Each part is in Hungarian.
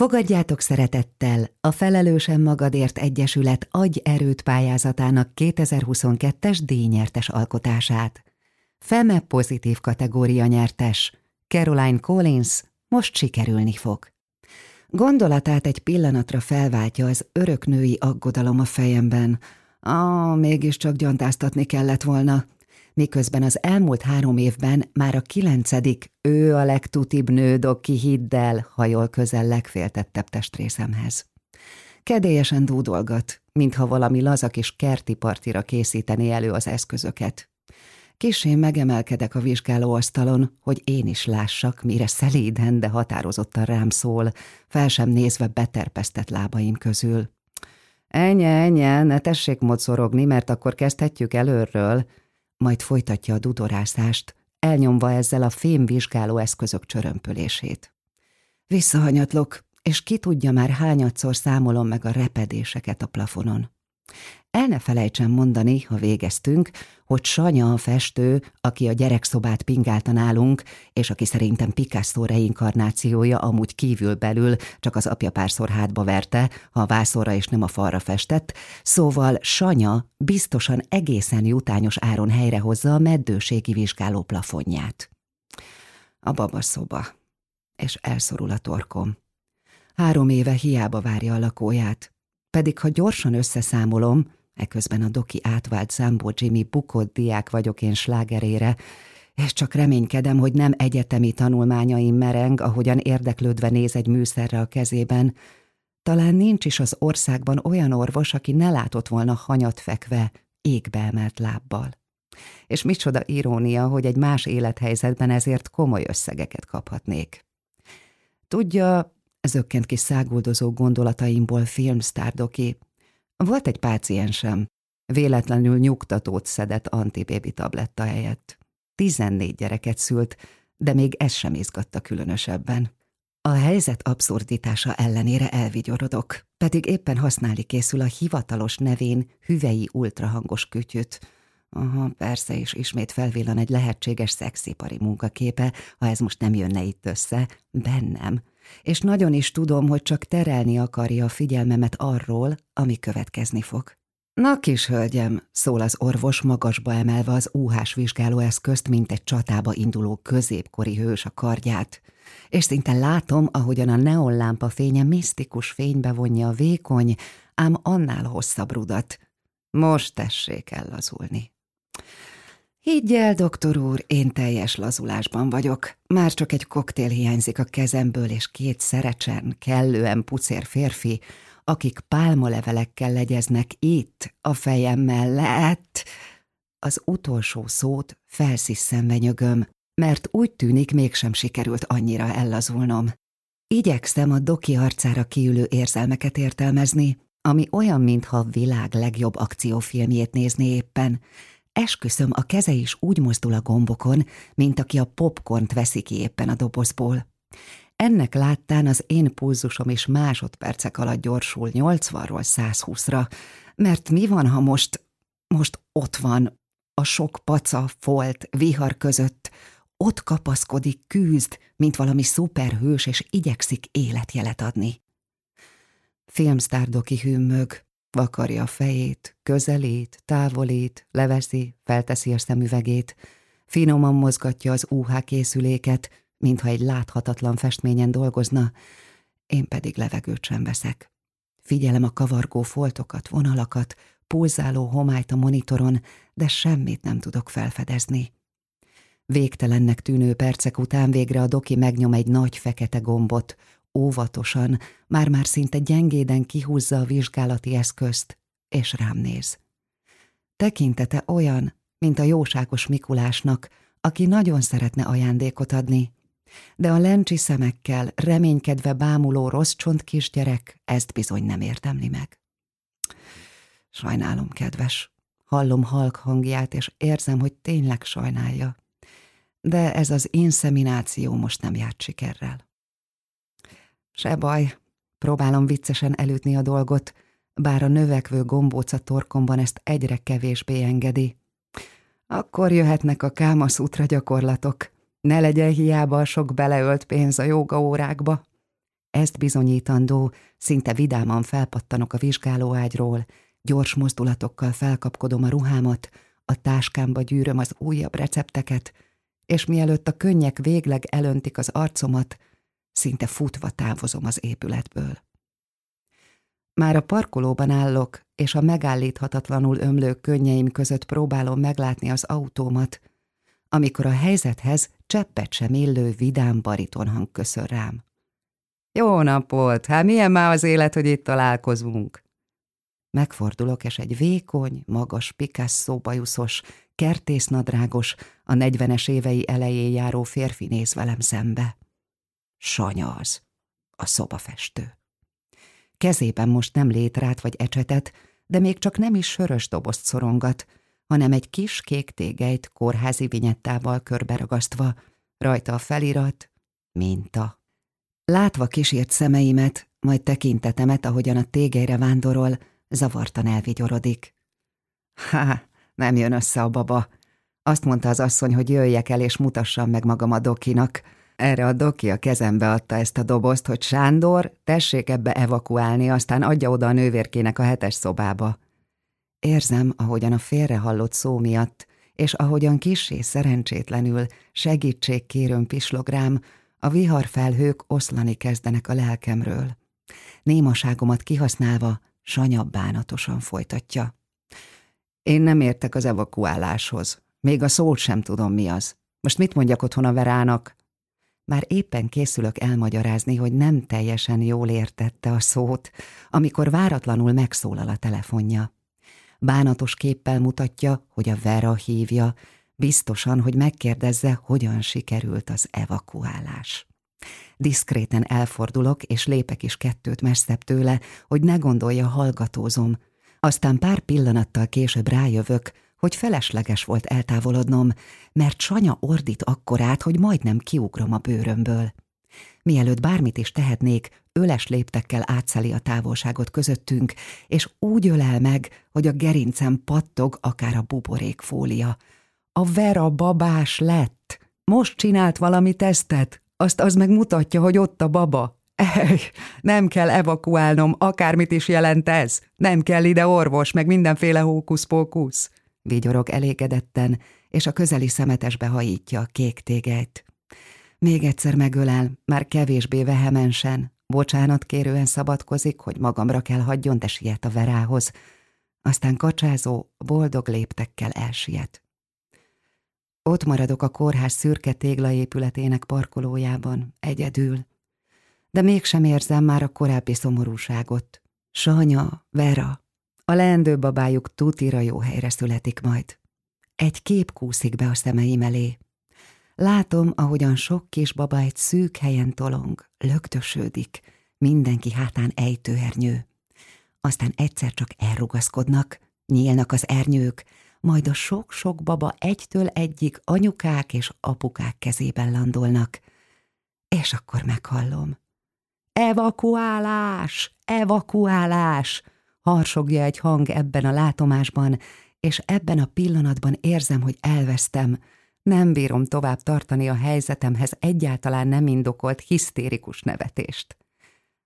Fogadjátok szeretettel a Felelősen Magadért Egyesület Agy Erőt pályázatának 2022-es díjnyertes alkotását. Feme pozitív kategória nyertes, Caroline Collins most sikerülni fog. Gondolatát egy pillanatra felváltja az örök női aggodalom a fejemben. Ah, mégiscsak gyantáztatni kellett volna. Miközben az elmúlt három évben már a kilencedik, ő a legtutibb nő, doki hiddel, hajol közel legféltettebb testrészemhez. Kedélyesen dúdolgat, mintha valami lazak és kerti partira készíteni elő az eszközöket. Kisén megemelkedek a vizsgálóasztalon, hogy én is lássak, mire szelíden, de határozottan rám szól, fel sem nézve beterpesztett lábaim közül. Ennyi, ennyi, ne tessék mocorogni, mert akkor kezdhetjük előről, majd folytatja a dudorászást, elnyomva ezzel a fém vizsgáló eszközök csörömpölését. Visszahanyatlok, és ki tudja már hányadszor számolom meg a repedéseket a plafonon. El ne felejtsen mondani, ha végeztünk, hogy Sanya a festő, aki a gyerekszobát pingálta nálunk, és aki szerintem Picasso reinkarnációja amúgy kívül belül, csak az apja párszor hátba verte, ha a vászorra és nem a falra festett, szóval Sanya biztosan egészen jutányos áron helyrehozza a meddőségi vizsgáló plafonját. A babaszoba, és elszorul a torkom. Három éve hiába várja a lakóját, pedig ha gyorsan összeszámolom, eközben a doki átvált Zambó Jimmy bukott diák vagyok én slágerére, és csak reménykedem, hogy nem egyetemi tanulmányaim mereng, ahogyan érdeklődve néz egy műszerre a kezében. Talán nincs is az országban olyan orvos, aki ne látott volna hanyat fekve, égbe emelt lábbal. És micsoda irónia, hogy egy más élethelyzetben ezért komoly összegeket kaphatnék. Tudja, zökkent ki száguldozó gondolataimból filmsztárdoki. Volt egy páciensem, véletlenül nyugtatót szedett antibébi tabletta helyett. Tizennégy gyereket szült, de még ez sem izgatta különösebben. A helyzet abszurditása ellenére elvigyorodok, pedig éppen használni készül a hivatalos nevén hüvei ultrahangos kütyüt. Aha, persze, és ismét felvillan egy lehetséges szexipari munkaképe, ha ez most nem jönne itt össze, bennem, és nagyon is tudom, hogy csak terelni akarja a figyelmemet arról, ami következni fog. Na kis hölgyem, szól az orvos magasba emelve az úhás vizsgálóeszközt, mint egy csatába induló középkori hős a kardját, és szinte látom, ahogyan a neonlámpa fénye misztikus fénybe vonja a vékony, ám annál hosszabb rudat. Most tessék ellazulni. Higgy el, doktor úr, én teljes lazulásban vagyok. Már csak egy koktél hiányzik a kezemből, és két szerecsen, kellően pucér férfi, akik pálmalevelekkel legyeznek itt, a fejem mellett. Az utolsó szót felsziszenve nyögöm, mert úgy tűnik mégsem sikerült annyira ellazulnom. Igyekszem a doki arcára kiülő érzelmeket értelmezni, ami olyan, mintha a világ legjobb akciófilmjét nézné éppen, Esküszöm, a keze is úgy mozdul a gombokon, mint aki a popcornt veszi ki éppen a dobozból. Ennek láttán az én pulzusom is másodpercek alatt gyorsul 80-ról 120-ra, mert mi van, ha most, most ott van, a sok paca, folt, vihar között, ott kapaszkodik, küzd, mint valami szuperhős, és igyekszik életjelet adni. Filmsztárdoki hűmög, Vakarja a fejét, közelít, távolít, leveszi, felteszi a szemüvegét, finoman mozgatja az UH készüléket, mintha egy láthatatlan festményen dolgozna, én pedig levegőt sem veszek. Figyelem a kavargó foltokat, vonalakat, pulzáló homályt a monitoron, de semmit nem tudok felfedezni. Végtelennek tűnő percek után végre a doki megnyom egy nagy fekete gombot, óvatosan, már-már szinte gyengéden kihúzza a vizsgálati eszközt, és rám néz. Tekintete olyan, mint a jóságos Mikulásnak, aki nagyon szeretne ajándékot adni, de a lencsi szemekkel, reménykedve bámuló rossz csont kisgyerek ezt bizony nem érdemli meg. Sajnálom, kedves. Hallom halk hangját, és érzem, hogy tényleg sajnálja. De ez az inszemináció most nem járt sikerrel. Se baj, próbálom viccesen elütni a dolgot, bár a növekvő gombóca torkomban ezt egyre kevésbé engedi. Akkor jöhetnek a kámaszútra gyakorlatok. Ne legyen hiába a sok beleölt pénz a joga órákba. Ezt bizonyítandó, szinte vidáman felpattanok a vizsgálóágyról, gyors mozdulatokkal felkapkodom a ruhámat, a táskámba gyűröm az újabb recepteket, és mielőtt a könnyek végleg elöntik az arcomat, szinte futva távozom az épületből. Már a parkolóban állok, és a megállíthatatlanul ömlő könnyeim között próbálom meglátni az autómat, amikor a helyzethez cseppet sem illő vidám baritonhang köszön rám. Jó napot! Hát milyen már az élet, hogy itt találkozunk? Megfordulok, és egy vékony, magas, Picasso bajuszos, kertésznadrágos, a negyvenes évei elején járó férfi néz velem szembe. Sanya az, a szobafestő. Kezében most nem létrát vagy ecsetet, de még csak nem is sörös dobozt szorongat, hanem egy kis kék tégelyt kórházi vinyettával körberagasztva, rajta a felirat, minta. Látva kísért szemeimet, majd tekintetemet, ahogyan a tégelyre vándorol, zavartan elvigyorodik. Há, nem jön össze a baba. Azt mondta az asszony, hogy jöjjek el és mutassam meg magam a dokinak. Erre a doki a kezembe adta ezt a dobozt, hogy Sándor, tessék ebbe evakuálni, aztán adja oda a nővérkének a hetes szobába. Érzem, ahogyan a félrehallott szó miatt, és ahogyan kisé szerencsétlenül segítségkérőn pislog rám, a viharfelhők oszlani kezdenek a lelkemről. Némaságomat kihasználva, Sanya bánatosan folytatja. Én nem értek az evakuáláshoz. Még a szót sem tudom, mi az. Most mit mondjak otthon a verának? Már éppen készülök elmagyarázni, hogy nem teljesen jól értette a szót, amikor váratlanul megszólal a telefonja. Bánatos képpel mutatja, hogy a Vera hívja, biztosan, hogy megkérdezze, hogyan sikerült az evakuálás. Diszkréten elfordulok, és lépek is kettőt messzebb tőle, hogy ne gondolja, hallgatózom. Aztán pár pillanattal később rájövök, hogy felesleges volt eltávolodnom, mert Sanya ordít akkorát, hogy majdnem kiugrom a bőrömből. Mielőtt bármit is tehetnék, öles léptekkel átszeli a távolságot közöttünk, és úgy ölel meg, hogy a gerincem pattog akár a buborékfólia. A Vera babás lett. Most csinált valami tesztet, azt az meg mutatja, hogy ott a baba. Ej, nem kell evakuálnom, akármit is jelent ez. Nem kell ide orvos, meg mindenféle hókusz-pókusz. Vigyorog elégedetten, és a közeli szemetesbe hajítja a kék tégelyt. Még egyszer megölel, már kevésbé vehemensen, bocsánat kérően szabadkozik, hogy magamra kell hagyjon, de siet a verához. Aztán kacsázó, boldog léptekkel elsiet. Ott maradok a kórház szürke téglaépületének parkolójában, egyedül. De mégsem érzem már a korábbi szomorúságot. Sanya, Vera, a leendő babájuk tutira jó helyre születik majd. Egy kép kúszik be a szemeim elé. Látom, ahogyan sok kis baba egy szűk helyen tolong, lögtösödik, mindenki hátán ejtőernyő. Aztán egyszer csak elrugaszkodnak, nyílnak az ernyők, majd a sok-sok baba egytől egyik anyukák és apukák kezében landolnak. És akkor meghallom. Evakuálás! Evakuálás! Harsogja egy hang ebben a látomásban, és ebben a pillanatban érzem, hogy elvesztem. Nem bírom tovább tartani a helyzetemhez egyáltalán nem indokolt hisztérikus nevetést.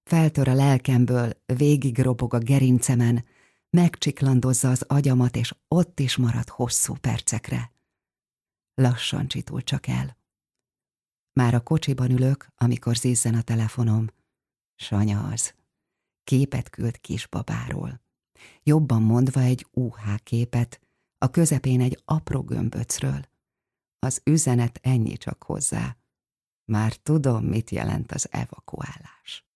Feltör a lelkemből, végig robog a gerincemen, megcsiklandozza az agyamat, és ott is marad hosszú percekre. Lassan csitul csak el. Már a kocsiban ülök, amikor zizzen a telefonom. Sanya az. Képet küld kisbabáról. Jobban mondva egy UH képet, a közepén egy apró gömböcről. Az üzenet ennyi csak hozzá. Már tudom, mit jelent az evakuálás.